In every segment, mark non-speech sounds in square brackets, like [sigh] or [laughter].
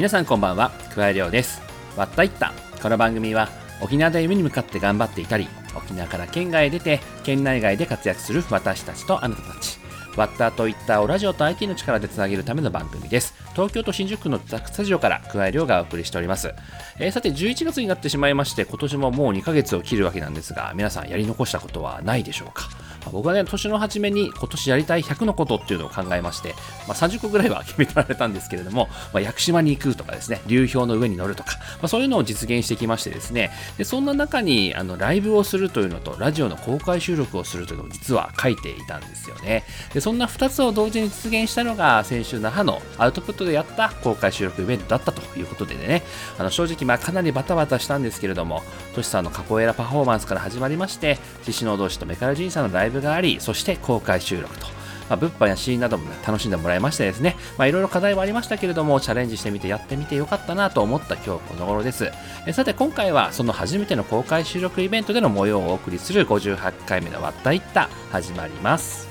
皆さんこんばんは。桑井亮です。わったいった。この番組は沖縄で夢に向かって頑張っていたり沖縄から県外へ出て県内外で活躍する私たちとあなたたち。ワッターといったをラジオと IT の力でつなげるための番組です。東京都新宿区のザクスタジオから桑井亮がお送りしております、えーさて11月になってしまいまして今年ももう2ヶ月を切るわけなんですが皆さんやり残したことはないでしょうか？僕はね年の初めに今年やりたい100のことっていうのを考えまして、まあ、30個ぐらいは決められたんですけれども、まあ、屋久島に行くとかですね流氷の上に乗るとか、まあ、そういうのを実現してきましてですねでそんな中にあのライブをするというのとラジオの公開収録をするというのを実は書いていたんですよね。でそんな2つを同時に実現したのが先週那覇のアウトプットでやった公開収録イベントだったということでねあの正直まあかなりバタバタしたんですけれどもトシさんのカポエラパフォーマンスから始まりまして獅子の同士とメカルジンさんのライブがありそして公開収録とまあ、物販やシーンなども、ね、楽しんでもらいましてですね、まあ、いろいろ課題はありましたけれども、チャレンジしてみてやってみてよかったなと思った今日この頃です。えさて、今回はその初めての公開収録イベントでの模様をお送りする58回目のわったいった始まります。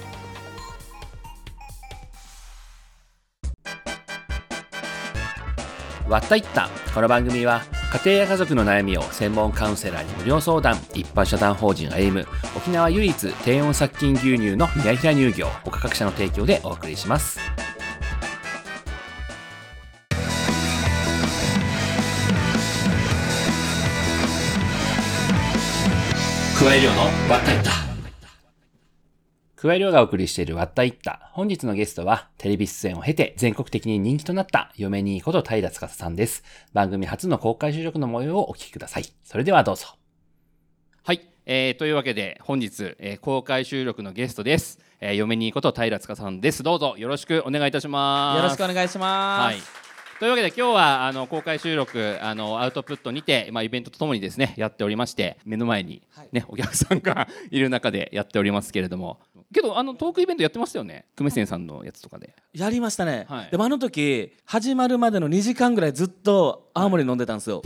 わったいった。この番組は家庭や家族の悩みを専門カウンセラーに無料相談一般社団法人 AIM 沖縄唯一低温殺菌牛乳の宮平乳業他各社の提供でお送りします。加え量のわったいった。加え量がお送りしているわったいった。本日のゲストは、テレビ出演を経て全国的に人気となった嫁にいいこと平司さんです。番組初の公開収録の模様をお聞きください。それではどうぞ。はい、えーというわけで本日、えー公開収録のゲストです、えー嫁にいいこと平塚さんですどうぞよろしくお願いいたしますよろしくお願いします。はいというわけで今日はあの公開収録あのアウトプットにて、まあ、イベントとともにですねやっておりまして目の前に、ねお客さんが [laughs] いる中でやっておりますけれどもけどあのトークイベントやってましたよね？久米線さんのやつとかで。やりましたね、はい。でもあの時始まるまでの2時間ぐらいずっと青森飲んでたんですよ、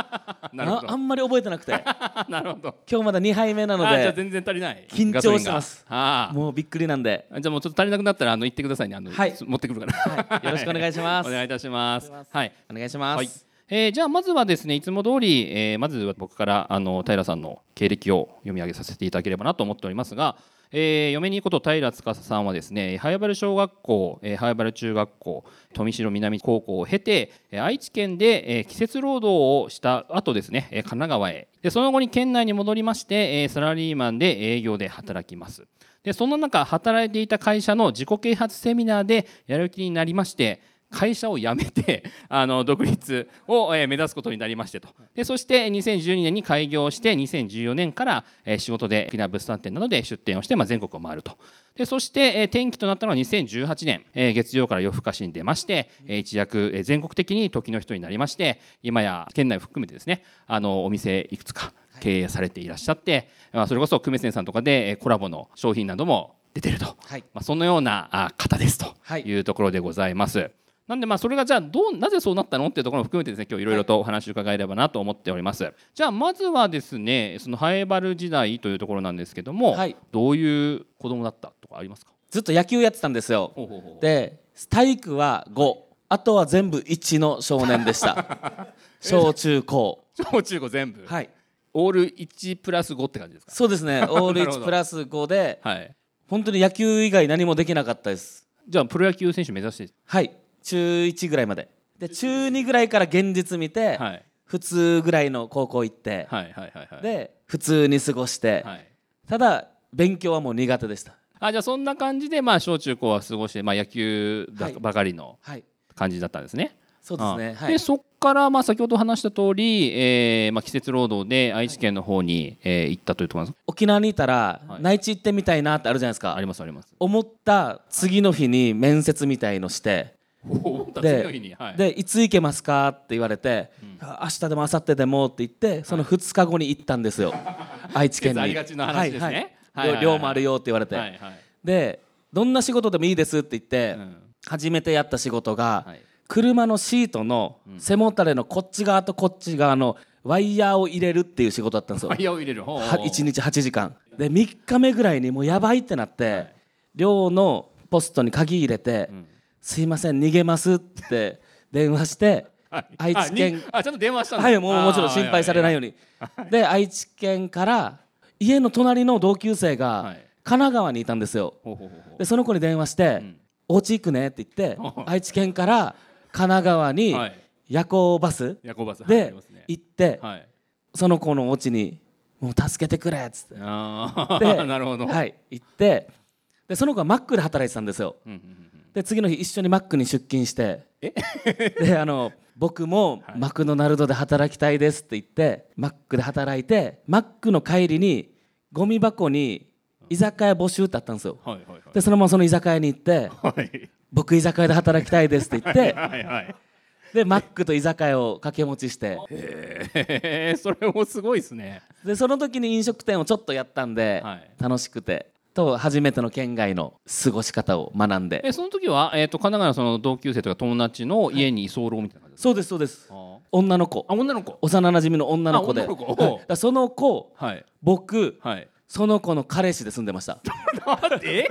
[laughs] なるほど。ああんまり覚えてなくて。[laughs] なるほど。今日まだ2杯目なのであじゃあ全然足りない。緊張してます。ガソリンが。あー。もうびっくりなんで、じゃあもうちょっと足りなくなったらあの言ってくださいね。あの、はい。持ってくるから、はい。[laughs] よろしくお願いします。お願いいたします。はい。お願いします、はい。えーじゃあまずはですねいつも通り、えーまずは僕からあの平さんの経歴を読み上げさせていただければなと思っておりますが、えー嫁にこと平司さんはですね早原小学校、えー早原中学校富城南高校を経て、えー愛知県で、えー季節労働をした後ですね、えー神奈川へ。でその後に県内に戻りまして、えーサラリーマンで営業で働きます。でその中働いていた会社の自己啓発セミナーでやる気になりまして会社を辞めて [laughs] あの独立を、えー目指すことになりましてと。でそして2012年に開業して2014年から、えー仕事で沖縄物産展などで出店をして、まあ、全国を回ると。でそして、えー転機となったのは2018年、えー月曜から夜更かしに出まして、えー一躍、えー全国的に時の人になりまして今や県内を含めてですねあのお店いくつか経営されていらっしゃって、まあ、それこそ久米線さんとかでえーコラボの商品なども出てると、はい。まあ、そのようなあ方ですとはい。いうところでございます。なんでまあそれがじゃあどうなぜそうなったのっていうところも含めてですね今日いろいろとお話を伺えればなと思っております。じゃあまずはですねそのハエバル時代というところなんですけども、はい。どういう子供だったとかありますか？ずっと野球やってたんですよ。ほうほうほうで体育は5あとは全部1の少年でした。[laughs] 小中高。[laughs] 小中高全部、はい。オール1プラス5って感じですか？そうですね。オールなるほど。1プラス5ではい。本当に野球以外何もできなかったです。じゃあプロ野球選手目指して、はい中1ぐらいまで。で中2ぐらいから現実見て、はい。普通ぐらいの高校行って、はいはいはいはい。で普通に過ごして、はい。ただ勉強はもう苦手でした。あじゃあそんな感じでまあ小中高は過ごしてまあ野球ばかりのはい。感じだったんですね。そうですね。あはい。でそこからまあ先ほど話した通り、えーまあ季節労働で愛知県の方に、えー行ったというところです沖縄にいたら、はい。内地行ってみたいなってあるじゃないですか。ありますあります。思った次の日に面接みたいのして次の日に。はい。でいつ行けますかって言われて、あ明日でも明後日でもって言ってその2日後に行ったんですよ、[laughs] 愛知県に。ありがちな話ですね。はいはい。はいはい。はい寮もあるよって言われて、はいはい。でどんな仕事でもいいですって言って、うん。初めてやった仕事が、はい。車のシートの背もたれのこっち側とこっち側のワイヤーを入れるっていう仕事だったんですよ。ワイヤーを入れる。ほう。ほうは1日8時間。で3日目ぐらいにもうやばいってなって、寮のポストに鍵入れて「すいません逃げます」って電話して愛知県あちゃんと電話したはいもうもちろん心配されないように。にで愛知県から家の隣の同級生がはい。神奈川にいたんですよ。でその子に電話してん「お家行くね」って言って [laughs] 愛知県から神奈川にはい。夜行バス夜行バスはいあで行ってはい。その子のお家に「もう助けてくれ」っつって。あであ [laughs] なるほど。はい行ってでその子はマックで働いてたんですよ。うんうんうんで次の日一緒にマックに出勤して。[laughs] であの僕もはい。マクドナルドで働きたいですって言ってマックで働いてマックの帰りにゴミ箱に居酒屋募集ってあったんですよ。でそのままその居酒屋に行ってはい。僕居酒屋で働きたいですって言って。でマックと居酒屋を掛け持ちして。へえ [laughs] それもすごいですね。でその時に飲食店をちょっとやったんではい。楽しくてと初めての県外の過ごし方を学んで。えその時は、えー、と神奈川のその同級生とか友達の家に居候みたいな感じですか、そうですそうです。あ女の子。あ女の子。幼なじみの女の子。でだその子はい。僕はい。その子の彼氏で住んでました。[laughs] え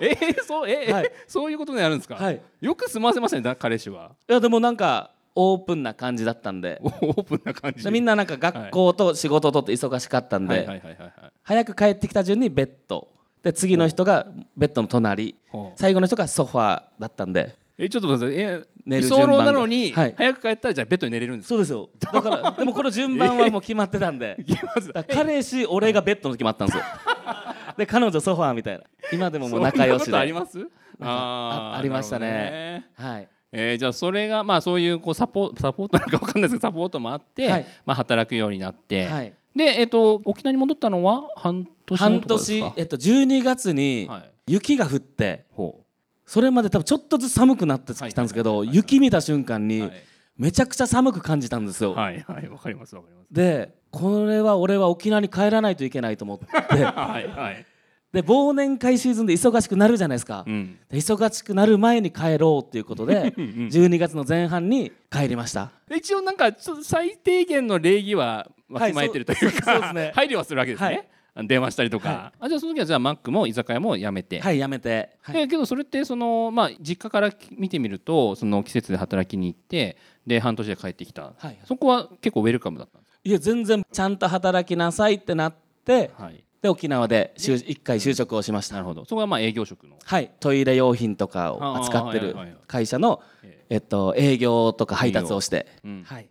えー、そうえ、はい。そういうことになるんですか、はい。よく済ませましたねだ彼氏は。いやでもなんかオープンな感じだったんで。[laughs] オープンな感じ。でみんななんか学校と仕事とって忙しかったんで、はい。はいはいはいはい。早く帰ってきた順にベッドで次の人がベッドの隣。最後の人がソファーだったんで。えちょっと待って。え居寝る順番が候なのに、はい。早く帰ったらじゃあベッドに寝れるんですか？そうですよ。だから [laughs] でもこの順番はもう決まってたんで。[laughs] 彼氏俺がベッドの時もあったんですよ。[laughs] で彼女ソファーみたいな。今でももう仲良しそんなことありでます？あーあありましたね。ね。はい。えーじゃあそれがまあそういうこうサポサポートなんかわかんないですけどサポートもあって、はい。まあ働くようになって、はいでえっ、と沖縄に戻ったのは半年の半とこですか？年えっと12月にはい。雪が降ってほそれまで多分ちょっとずつ寒くなってきたんですけどはいはいはいはい雪見た瞬間にうはい。めちゃくちゃ寒く感じたんですよ。はいはいわかりますわかります。でこれは俺は沖縄に帰らないといけないと思って。[laughs] はいはい。で忘年会シーズンで忙しくなるじゃないですか。うん。で忙しくなる前に帰ろうっていうことで12月の前半に帰りました。で一応なんか最低限の礼儀はわきまえてるというか、そうですね。配慮はするわけですね、はい。電話したりとか、はあじゃあその時はじゃあマックも居酒屋もやめて、はいやめて、はい。えけどそれってそのまあ実家から見てみるとその季節で働きに行ってで半年で帰ってきた、はい。そこは結構ウェルカムだったんですいや全然ちゃんと働きなさいってなってかはい。で沖縄で就1回就職をしました。なるほど。そこはまあ営業職の。はい。トイレ用品とかを扱ってる会社のええ。っと営業とか配達をして。うん。はい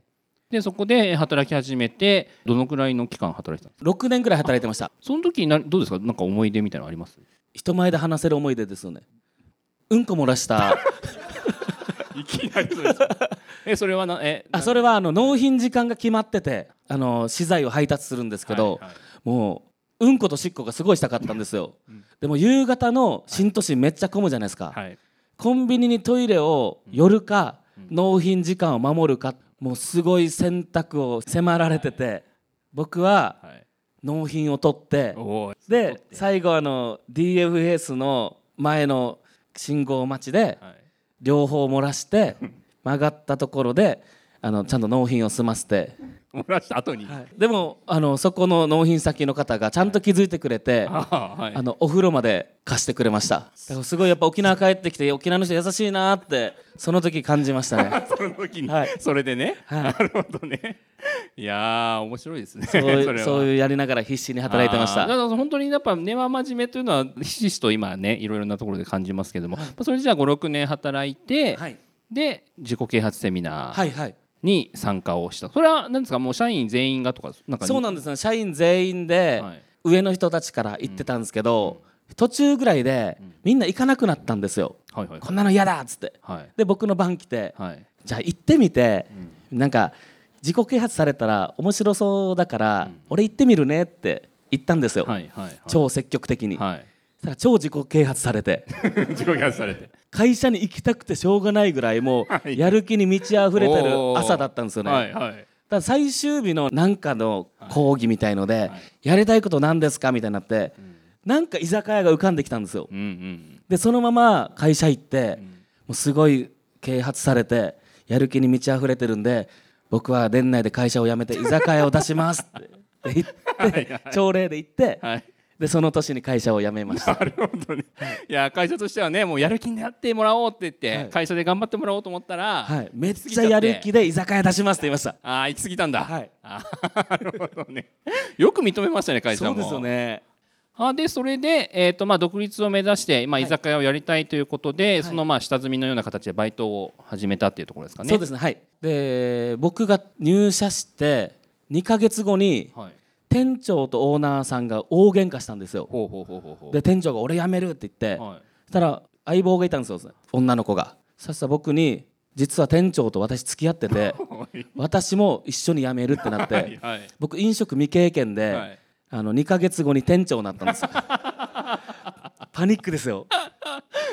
でそこで働き始めてどのくらいの期間働いてたんですか？6年ぐらい働いてました。その時などうですか？なんか思い出みたいなのあります？人前で話せる思い出ですよね。うんこ漏らした。[laughs] いきなりそうです [laughs] えそれはなえあそれはあの納品時間が決まっててあの資材を配達するんですけど、はいはい。もううんことしっこがすごいしたかったんですよ、でも夕方の新都心めっちゃ混むじゃないですか、はい。コンビニにトイレを寄るか、納品時間を守るかもうすごい選択を迫られてて僕ははい。納品を取ってで最後あの DFS の前の信号待ちではい。両方漏らして曲がったところであのちゃんと納品を済ませて、漏らした後に、でもあのそこの納品先の方がちゃんと気づいてくれて、[laughs] はい。あのお風呂まで貸してくれました。[laughs] だからすごいやっぱ沖縄帰ってきて沖縄の人優しいなってその時感じましたね。[laughs] その時に、はい。それでね、はい。なるほどね。いやー面白いですね。そういうやりながら必死に働いてました。だから本当にやっぱ根は真面目というのはひしひしと今ねいろいろなところで感じますけども、まあそれじゃあ56年働いて、はいで自己啓発セミナー。はいはいに参加をした、それは何ですか？もう社員全員がとかなんかそうなんです。ね社員全員ではい上の人たちから行ってたんですけど、途中ぐらいでみんな行かなくなったんですよ、はいはいこんなの嫌だっつって。はい。で僕の番来てはい。じゃあ行ってみて、なんか自己啓発されたら面白そうだから、俺行ってみるねって言ったんですよ、はいはいはい。超積極的に、はい超自己啓発されて。[laughs] 自己啓発されて。会社に行きたくてしょうがないぐらいもう [laughs] はい。やる気に満ち溢れてる朝だったんですよね、はいはい。だ最終日のなんかの講義みたいので、やりたいこと何ですかみたいになって、なんか居酒屋が浮かんできたんですよ。うんうんでそのまま会社行って、もうすごい啓発されてやる気に満ち溢れてるんで僕は年内で会社を辞めて居酒屋を出しますって言って朝礼で言ってはいでその年に会社を辞めました。なるほどね。い。や会社としてはねもうやる気になってもらおうって言って、はい。会社で頑張ってもらおうと思ったら、はい。めっちゃやる気で居酒屋出しますって言いました。ああ行き過ぎたんだ。はい。なるほどね。よく認めましたね会社も。そうですよね。あでそれで、えーとまあ、独立を目指して、まあ、はい。居酒屋をやりたいということで、そのまあ下積みのような形でバイトを始めたっていうところですかね。そうですね。はい。で僕が入社して2ヶ月後にはい、店長とオーナーさんが大喧嘩したんですよ。で店長が「俺辞める」って言って、はい、そしたら相棒がいたんですよ女の子が。そしたら僕に実は店長と私付き合ってて [laughs] 私も一緒に辞めるってなって、[laughs] はいはい。僕飲食未経験で、はい。あの2ヶ月後に店長になったんですよ。[laughs] パニックですよ。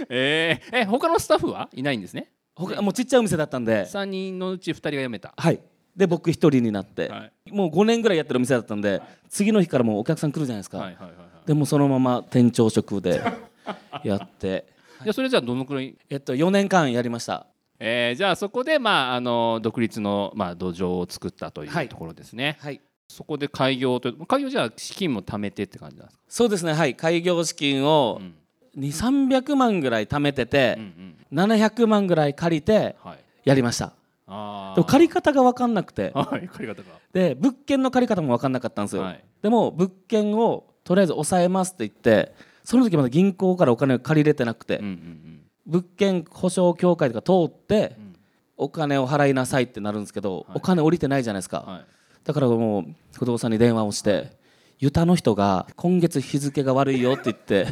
えー、え他のスタッフはいないんですね？他もうちっちゃいお店だったんで。3人のうち2人が辞めた。はいで僕一人になって、はい。もう5年ぐらいやってるお店だったんで、次の日からもうお客さん来るじゃないですか、はいはいはいはい。でもうそのまま店長職で [laughs] やって。じゃあそれじゃあどのくらい？えっと4年間やりました。えー、じゃあそこで、まあ、あの独立の、まあ、土壌を作ったといはい。うところですね、はい。そこで開業と開業じゃあ資金も貯めてって感じなんですか、そうですね。はい。開業資金をうん。2300万ぐらい貯めててうんう、ん700万ぐらい借りてはい、やりました。あーでも借り方が分かんなくて。はい借り方が。で物件の借り方も分かんなかったんですよ、はい。でも物件をとりあえず抑えますって言ってその時まだ銀行からお金を借りれてなくて、うんうん物件保証協会とか通ってうん。お金を払いなさいってなるんですけど、はい。お金降りてないじゃないですか、だからもう不動産に電話をしてユタの人が今月日付が悪いよって言って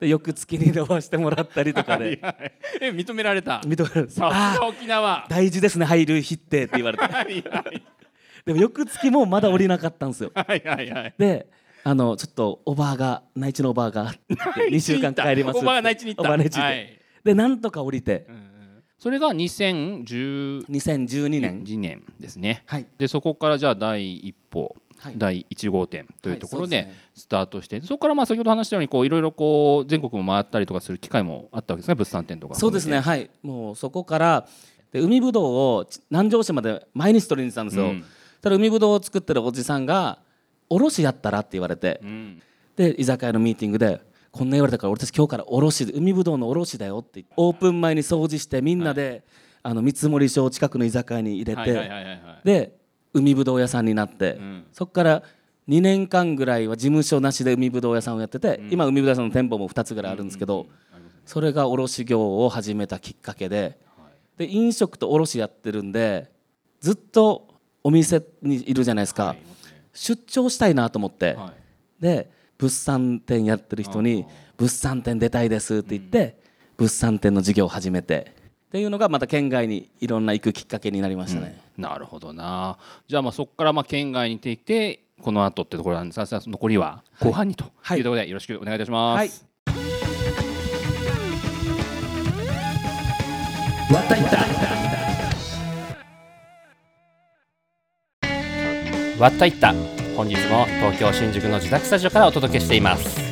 で翌月に伸ばしてもらったりとかで。[laughs] はいえ認められた？認められるさあすが沖縄。ー大事ですね入る日ってって言われて。[laughs] はいはい。でも翌月もまだ降りなかったんですよ。はいはいはい。であのちょっとおばあが内地のおばあが2 [laughs] 週間帰りますおばあが内地に行った。おばあ内地で、はい。でなんとか降りて。うんうん。それが2012 2012年。年。ですね。はい。でそこからじゃあ第一歩、はい第1号店というところでスタートして、そこからまあ先ほど話したようにこういろいろこう全国も回ったりとかする機会もあったわけですね物産展とか。そうですね。はい。もうそこからで海ぶどうをち南城市まで毎日取りに行ってたんですよ、うん。ただ海ぶどうを作ってるおじさんが「おろしやったら?」って言われて。うん。で居酒屋のミーティングで「こんな言われたから俺たち今日からおろしで海ぶどうのおろしだよ」ってオープン前に掃除してみんなで、あの見積書を近くの居酒屋に入れて、はいはいはいはいはい。で海ぶどう屋さんになって、ん。そこから2年間ぐらいは事務所なしで海ぶどう屋さんをやってて、今海ぶどう屋さんの店舗も2つぐらいあるんですけど、それが卸業を始めたきっかけでで飲食と卸やってるんでずっとお店にいるじゃないですか、はい。出張したいなと思って、はい。で物産展やってる人に「物産展出たいです」って言って、物産展の事業を始めてっていうのがまた県外にいろんな行くきっかけになりましたね。なるほどな。じゃあまあそこからまあ県外に行っていてこの後ってところなんですがさあ残りは後半にというとはいころでよろしくお願いいたします、はい。わったいった。わったいった。本日も東京新宿の自宅スタジオからお届けしています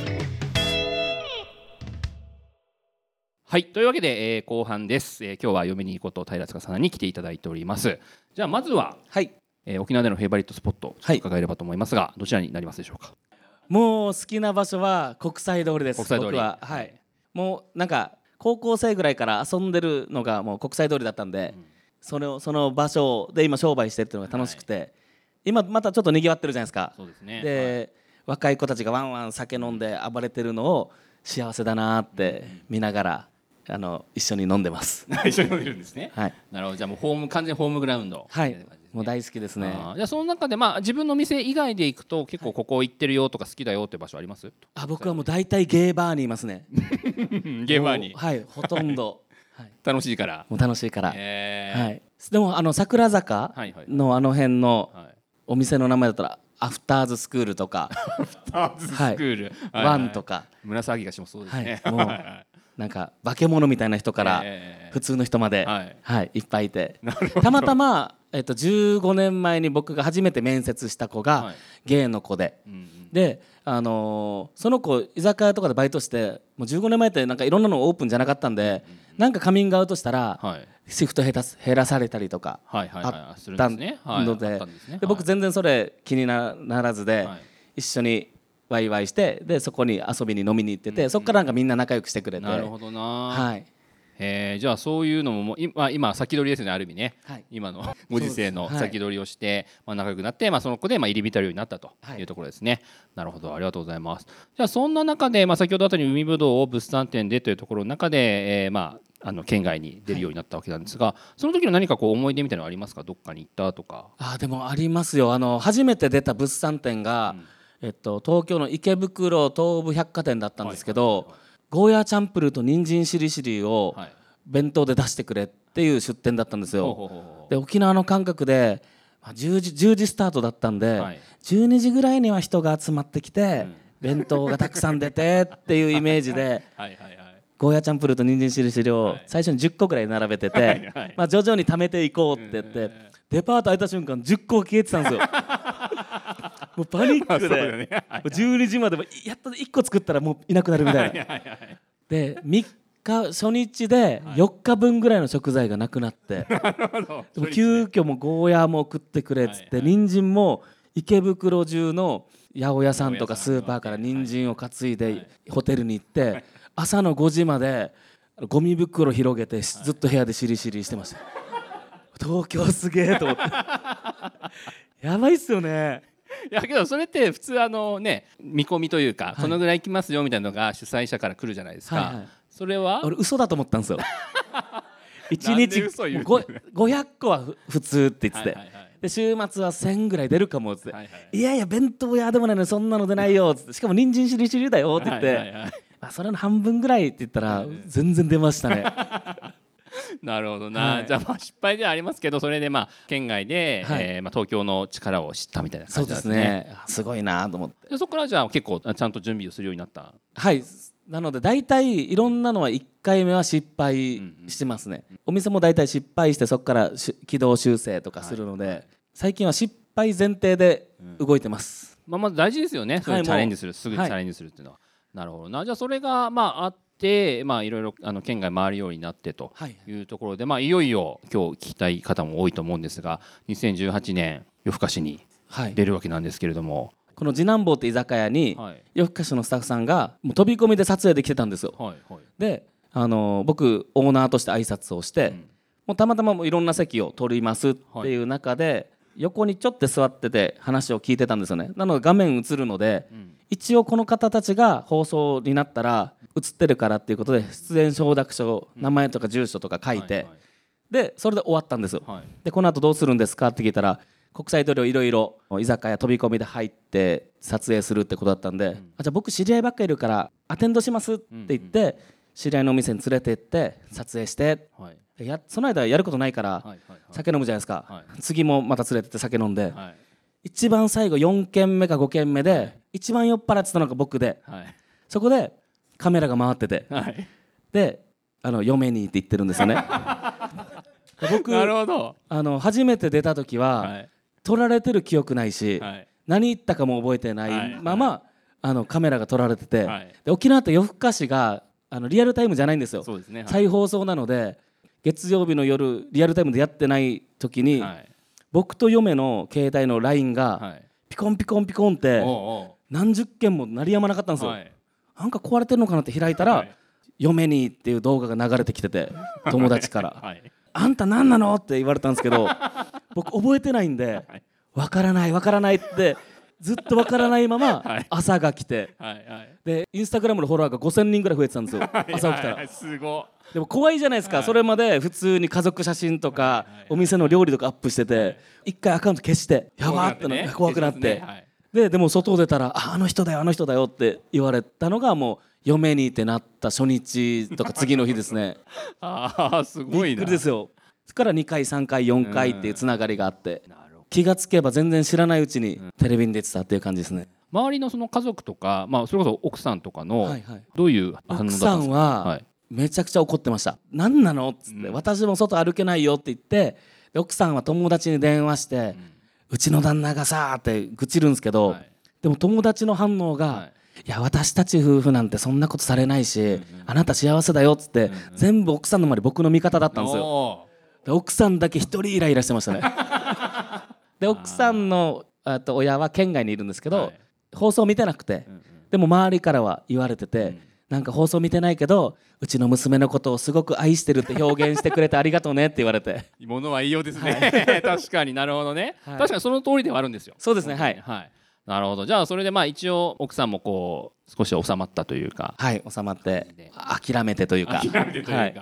はいというわけで、えー後半です、えー今日は嫁に行くこと平塚さんに来ていただいております。じゃあまずは、はい。えー沖縄でのフェイバリットスポット伺えればと思いますが、どちらになりますでしょうか？もう好きな場所は国際通りです国際通り。僕は、はい、もうなんか高校生ぐらいから遊んでるのがもう国際通りだったんで、それをその場所で今商売してるっていうのが楽しくて、今またちょっと賑わってるじゃないですか。そうですね。で、若い子たちがワンワン酒飲んで暴れてるのを幸せだなって見ながらあの一緒に飲んでます。はい、一緒に飲めるんですね。はい、なるほど。じゃあもうホーム完全ホームグラウンド。はい。もう大好きですね。じゃあその中でまあ自分の店以外で行くと結構ここ行ってるよとか好きだよって場所あります？あ僕はもう大体ゲーバーにいますね。[laughs] ゲーバーに。はいほとんど、[laughs] はい、楽しいから。もう楽しいから、えー。はい、でもあの桜坂のあの辺のはい。お店の名前だったらアフターズスクールとか。[laughs] ターズスクール、はい。ワンとか。胸騒ぎがしもそうですね、はい。もうなんか化け物みたいな人からえー普通の人まで、ははいい、いっぱいいて。たまたま、えっと、15年前に僕が初めて面接した子が、はい。ゲイの子で、うんうん。で、あのーその子居酒屋とかでバイトしてもう15年前ってなんかいろんなのオープンじゃなかったんで、なんかカミングアウトしたら、はい。シフト減らす減らされたりとかあったので,、僕全然それ気になならずで、はい。一緒にワイワイしてでそこに遊びに飲みに行ってて、そこからなんかみんな仲良くしてくれて。なるほどな、はい。えーじゃあそういうのも今今先取りですよねある意味ね、はい。今のご時世の先取りをして、まあ、仲良くなって、まあ、その子でまあ入り浸るようになったとはい。いうところですね、なるほどありがとうございます。じゃあそんな中で、まあ、先ほどあったように海ぶどうを物産展でというところの中で、えーまああの県外に出るようになったわけなんですが、その時の何かこう思い出みたいなのありますか？どっかに行ったとか。あでもありますよ。あの初めて出た物産展が、えっと、東京の池袋東武百貨店だったんですけど、ゴーヤーチャンプルーと人参しりしりをはい。弁当で出してくれっていう出店だったんですよ。で沖縄の感覚でまあ10時 ,10 時スタートだったんで、はい。12時ぐらいには人が集まってきて、弁当がたくさん出てっていうイメージで [laughs] ゴーヤーチャンプルーと人参しりしりを最初に10個ぐらい並べてて、まあ、徐々に貯めていこうって言って、デパート開いた瞬間10個消えてたんですよ [laughs] もうパニックで、[laughs] よね。はいもう12時までもやっと1個作ったらもういなくなるみたいな。で3日初日で4日分ぐらいの食材がなくなって、[laughs] でも急遽もうゴーヤーも送ってくれっつって、人参も池袋中の八百屋さんとかスーパーから人参を担いでホテルに行って [laughs] 朝の5時までゴミ袋広げてずっと部屋でしりしりしてました。東京すげえと思って。やばいっすよね [laughs] いやけどそれって普通あのね見込みというか、い。そのぐらい行きますよみたいなのが主催者から来るじゃないですか、はいはい。それは？俺嘘だと思ったんですよ。[laughs] 一なんで日嘘言うご500個はふ普通って言ってて、はいはいはい。で週末は1000ぐらい出るかもって、はいはいい。やいや弁当屋でもないのにそんなの出ないよっつって。しかも人参しりしりだよって言って、はいはいはいまあ、それの半分ぐらいって言ったら全然出ましたねなるほどな、はい。じゃあまあ失敗ではありますけどそれでまあ県外で、はい。えーまあ、東京の力を知ったみたいな感じなんですすね。ねすごいなと思って。でそこからじゃあ結構ちゃんと準備をするようになった？はい。なので大体いろんなのは1回目は失敗してますね、お店も大体失敗してそこからし軌道修正とかするので、最近は失敗前提で動いてます、まあ、まず大事ですよね、はいチャレンジする。すぐチャレンジするっていうのは、なるほどな。じゃあそれがまああってまあいろいろあの県外回るようになってとはいい。うところで、まあいよいよ今日聞きたい方も多いと思うんですが2018年夜更かしにはい。出るわけなんですけれども、この次男坊って居酒屋にはい。夜更かしのスタッフさんがもう飛び込みで撮影できてたんですよ。はいはい。であの僕オーナーとして挨拶をして、ん。もうたまたまもういろんな席を取りますっていう中で、横にちょっと座ってて話を聞いてたんですよね。なので画面映るので、一応この方たちが放送になったら映ってるからっていうことで出演承諾書名前とか住所とか書いて、はいでそれで終わったんですよ、はい。はいでこの後どうするんですかって聞いたら国際通りをいろいろ居酒屋飛び込みで入って撮影するってことだったんで、あじゃあ僕知り合いばっかりいるからアテンドしますって言って、知り合いのお店に連れて行って撮影してはい。でやその間やることないから、酒飲むじゃないですか、は次もまた連れてって酒飲んで、はい。一番最後4軒目か5軒目で、一番酔っ払ってたのが僕で。はい。そこでカメラが回ってて。はい。であの嫁にって言ってるんですよね。で [laughs] 僕なるほど。あの初めて出た時は、はい。撮られてる記憶ないし、はい。何言ったかも覚えてない、はい。ままあのカメラが撮られてて、はい。で沖縄って夜更かしがあのリアルタイムじゃないんですよ、そうですね。はい。再放送なので月曜日の夜リアルタイムでやってない時に、はい。僕と嫁の携帯の LINE が、はい。ピコンピコンピコンって何十件も鳴りやまなかったんですよ、うはい。なんか壊れてるのかなって開いたら、はい。嫁にっていう動画が流れてきてて [laughs] 友達から。はい「あんた何なの?」って言われたんですけど [laughs] 僕覚えてないんではい「わからないわからない」ってずっとわからないままはい。朝が来て。でインスタグラムのフォロワーが5000人ぐらい増えてたんですよ朝起きたら。すご。でも怖いじゃないですか。それまで普通に家族写真とかお店の料理とかアップしてて一回アカウント消してやばーってな怖くなってはいででも外出たらああの人だよあの人だよって言われたのがもう嫁にってなった初日とか次の日ですね。[laughs] ああすごいな。びっくりですよ。それから2回3回4回っていうつながりがあって気がつけば全然知らないうちにテレビに出てたっていう感じですね。周りのその家族とかまあそれこそ奥さんとかのはいはい。どういう反応だったん奥ですか？さんははい。めちゃくちゃ怒ってました「何なの?」っつって、うん。私も外歩けないよ」って言ってで奥さんは友達に電話して「うちの旦那がさ」って愚痴るんですけど、はい。でも友達の反応が、はい。いや私たち夫婦なんてそんなことされないし、あなた幸せだよっつって、全部奥さんの周り僕の味方だったんですよ。奥さんだけ一人イライラしてましたね。[laughs] で奥さんのあと親は県外にいるんですけど、はい。放送見てなくて、でも周りからは言われてて、なんか放送見てないけどうちの娘のことをすごく愛してるって表現してくれてありがとうねって言われて。ものは言いようですね、[laughs] 確かになるほどね、はい。確かにその通りではあるんですよ。そうですねはい。はい。なるほど。じゃあそれでまあ一応奥さんもこう少し収まったというか。はい収まって諦めてというか。諦めてというか、はい。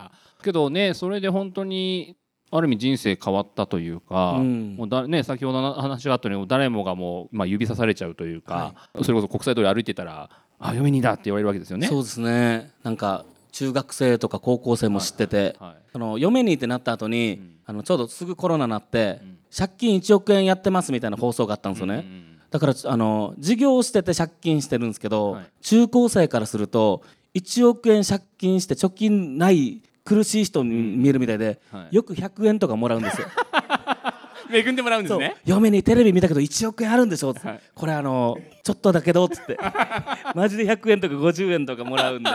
けどねそれで本当にある意味人生変わったというか、うん。もうだね、先ほどの話があったように誰もがもう、まあ、指さされちゃうというか、それこそ国際通り歩いてたら「あ嫁にだ」って言われるわけですよね。そうですね。なんか中学生とか高校生も知ってて、はいその嫁にってなった後に、あのちょうどすぐコロナになって、ん。借金1億円やってますみたいな放送があったんですよね、うんうんだからあの事業をしてて借金してるんですけど、はい。中高生からすると1億円借金して貯金ない苦しい人に見えるみたいで、はい。よく100円とかもらうんですよ。[laughs] 恵んでもらうんですね。嫁にテレビ見たけど1億円あるんでしょ、はい。これあのちょっとだけどっつって。[laughs] マジで100円とか50円とかもらうんで。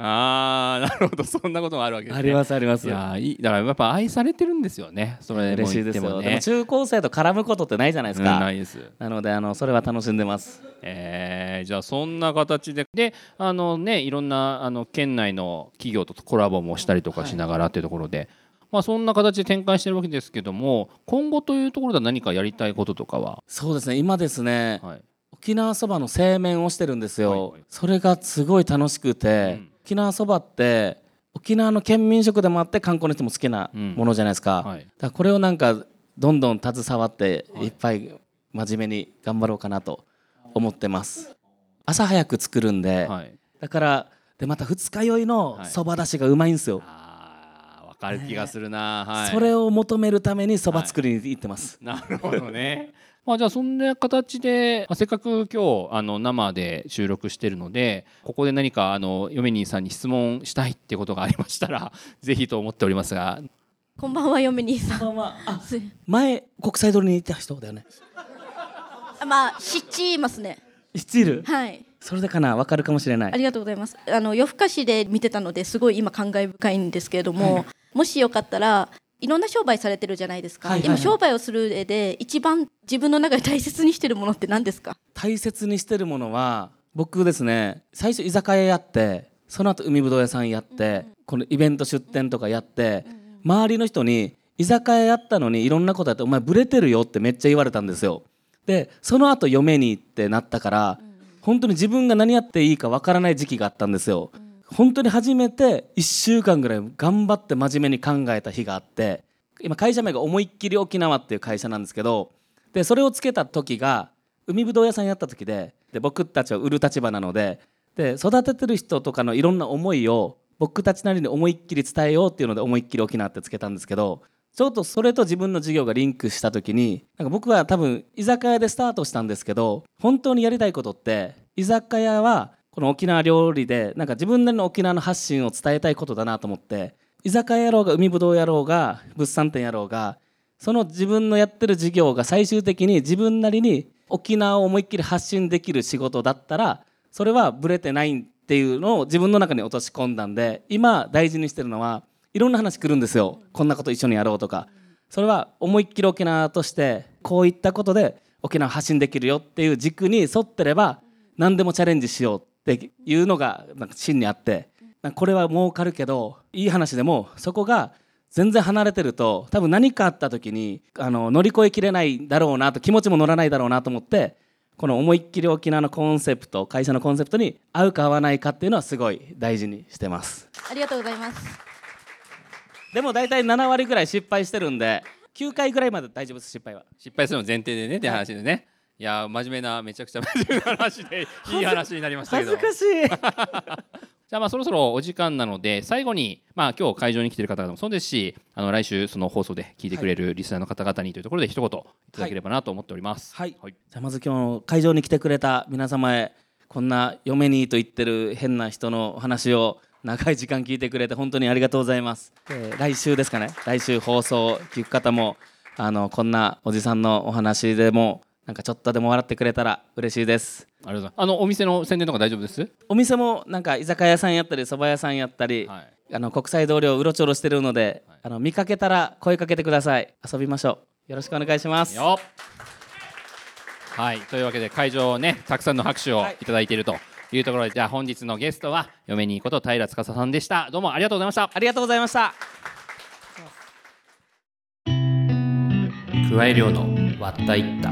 ああなるほど。そんなこともあるわけですね。ありますあります。いやーいいだからやっぱ愛されてるんですよね。それも嬉しいですよ。でも。中高生と絡むことってないじゃないですうんか、ないです。なのであのそれは楽しんでます。えーじゃあそんな形で。であのねいろんなあの県内の企業とコラボもしたりとかしながらっていうところで、まあそんな形で展開してるわけですけども今後というところでは何かやりたいこととかは、そうですね。今ですね、はい、沖縄そばの製麺をしてるんですよ、はいはい。それがすごい楽しくて、うん。沖縄そばって沖縄の県民食でもあって観光の人も好きなものじゃないですか,、はい。だからこれをなんかどんどん携わってい。っぱい真面目に頑張ろうかなと思ってます。朝早く作るんで、はい、だからでまた二日酔いのはい。そばだしがうまいんですよ、あー。わかる気がするな、はい、それを求めるためにそば作りに行ってます、なるほどね。[laughs] まあじゃあそんな形で、まあせっかく今日あの生で収録してるのでここで何かあの嫁兄さんに質問したいってことがありましたら [laughs] ぜひと思っておりますが。こんばんは、嫁兄さん。こんばんは。あす前国際通りにいた人だよね。あまあ、知っていますね。スチールはい。それでかなわかるかもしれない。ありがとうございます。あの夜更かしで見てたのですごい今感慨深いんですけれども、もしよかったらいろんな商売されてるじゃないですか。はいはいはい。今商売をする上で一番自分の中で大切にしてるものって何ですか？大切にしてるものは僕ですね最初居酒屋やってその後海ぶどう屋さんやって、このイベント出店とかやって、周りの人に居酒屋やったのにいろんなことやってお前ブレてるよってめっちゃ言われたんですよ。でその後嫁にってなったから、本当に自分が何やっていいかわからない時期があったんですよ、本当に初めて1週間ぐらい頑張って真面目に考えた日があって今会社名が思いっきり沖縄っていう会社なんですけどでそれをつけた時が海ぶどう屋さんやった時でで僕たちは売る立場なのでで育ててる人とかのいろんな思いを僕たちなりに思いっきり伝えようっていうので思いっきり沖縄ってつけたんですけどちょっとそれと自分の事業がリンクした時になんか僕は多分居酒屋でスタートしたんですけど本当にやりたいことって居酒屋はこの沖縄料理でなんか自分なりの沖縄の発信を伝えたいことだなと思って居酒屋やろうが海ぶどうやろうが物産展やろうがその自分のやってる事業が最終的に自分なりに沖縄を思いっきり発信できる仕事だったらそれはブレてないっていうのを自分の中に落とし込んだんで今大事にしてるのはいろんな話来るんですよ。こんなこと一緒にやろうとか。それは思いっきり沖縄としてこういったことで沖縄発信できるよっていう軸に沿ってれば何でもチャレンジしようっていうのがなんか芯にあって。これは儲かるけどいい話でもそこが全然離れてると多分何かあった時にあの乗り越えきれないだろうなと気持ちも乗らないだろうなと思ってこの思いっきり沖縄のコンセプト会社のコンセプトに合うか合わないかっていうのはすごい大事にしてます。ありがとうございます。でも大体7割ぐらい失敗してるんで9回ぐらいまで大丈夫です失敗は。失敗するの前提でねって話でね、い、やー真面目なめちゃくちゃ真面目な話でい。い話になりましたけど。恥ずかしい。[laughs] じゃあまあそろそろお時間なので最後にまあ今日会場に来てる方々もそうですしあの来週その放送で聞いてくれるリスナーの方々にというところで一言いただければなと思っております。はい。はい、じゃあまず今日の会場に来てくれた皆様へこんな嫁にと言ってる変な人のお話を長い時間聞いてくれて本当にありがとうございます、えー来週ですかね。来週放送聞く方もあのこんなおじさんのお話でもなんかちょっとでも笑ってくれたら嬉しいです。ありがとうございます。あのお店の宣伝とか大丈夫です？お店もなんか居酒屋さんやったり蕎麦屋さんやったり、はい。あの国際通りをうろちょろしてるので、はい。あの見かけたら声かけてください。遊びましょう。よろしくお願いします。はい、というわけで会場ねたくさんの拍手をい。ただいていると。いうところで、じゃあ本日のゲストは嫁にこと平司さんでした。どうもありがとうございました。ありがとうございました。加え量の割ったいった。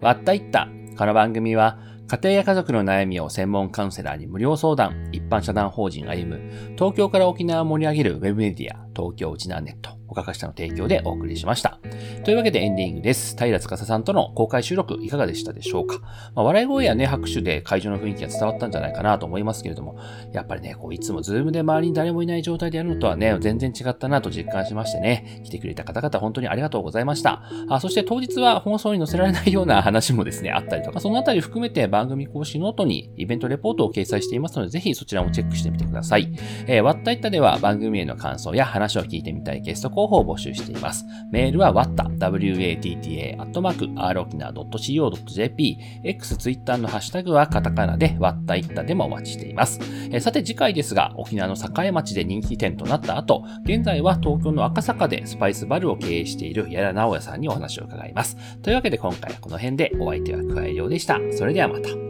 割ったいった。この番組は家庭や家族の悩みを専門カウンセラーに無料相談一般社団法人歩む東京から沖縄を盛り上げるウェブメディア東京ウチナーネット岡かしたの提供でお送りしました。というわけでエンディングです。平良司さんとの公開収録いかがでしたでしょうか、まあ、笑い声やね、拍手で会場の雰囲気が伝わったんじゃないかなと思いますけれども、やっぱりね、こういつもズームで周りに誰もいない状態でやるのとはね、全然違ったなと実感しましてね、来てくれた方々本当にありがとうございました。あそして当日は放送に載せられないような話もですね、あったりとか、そのあたり含めて番組公式ノートにイベントレポートを掲載していますので、ぜひそちらもチェックしてみてください。えー、わったいったでは番組への感想や話を聞いてみたいゲスト候補を募集しています。メールは watta, watta, アットマーク、rokina.co.jp、X、Twitter のハッシュタグはカタカナで、ワッタイッタでもお待ちしています。え、さて次回ですが、沖縄の栄町で人気店となった後、現在は東京の赤坂でスパイスバルを経営している矢田直也さんにお話を伺います。というわけで今回はこの辺でお相手は桑井亮でした。それではまた。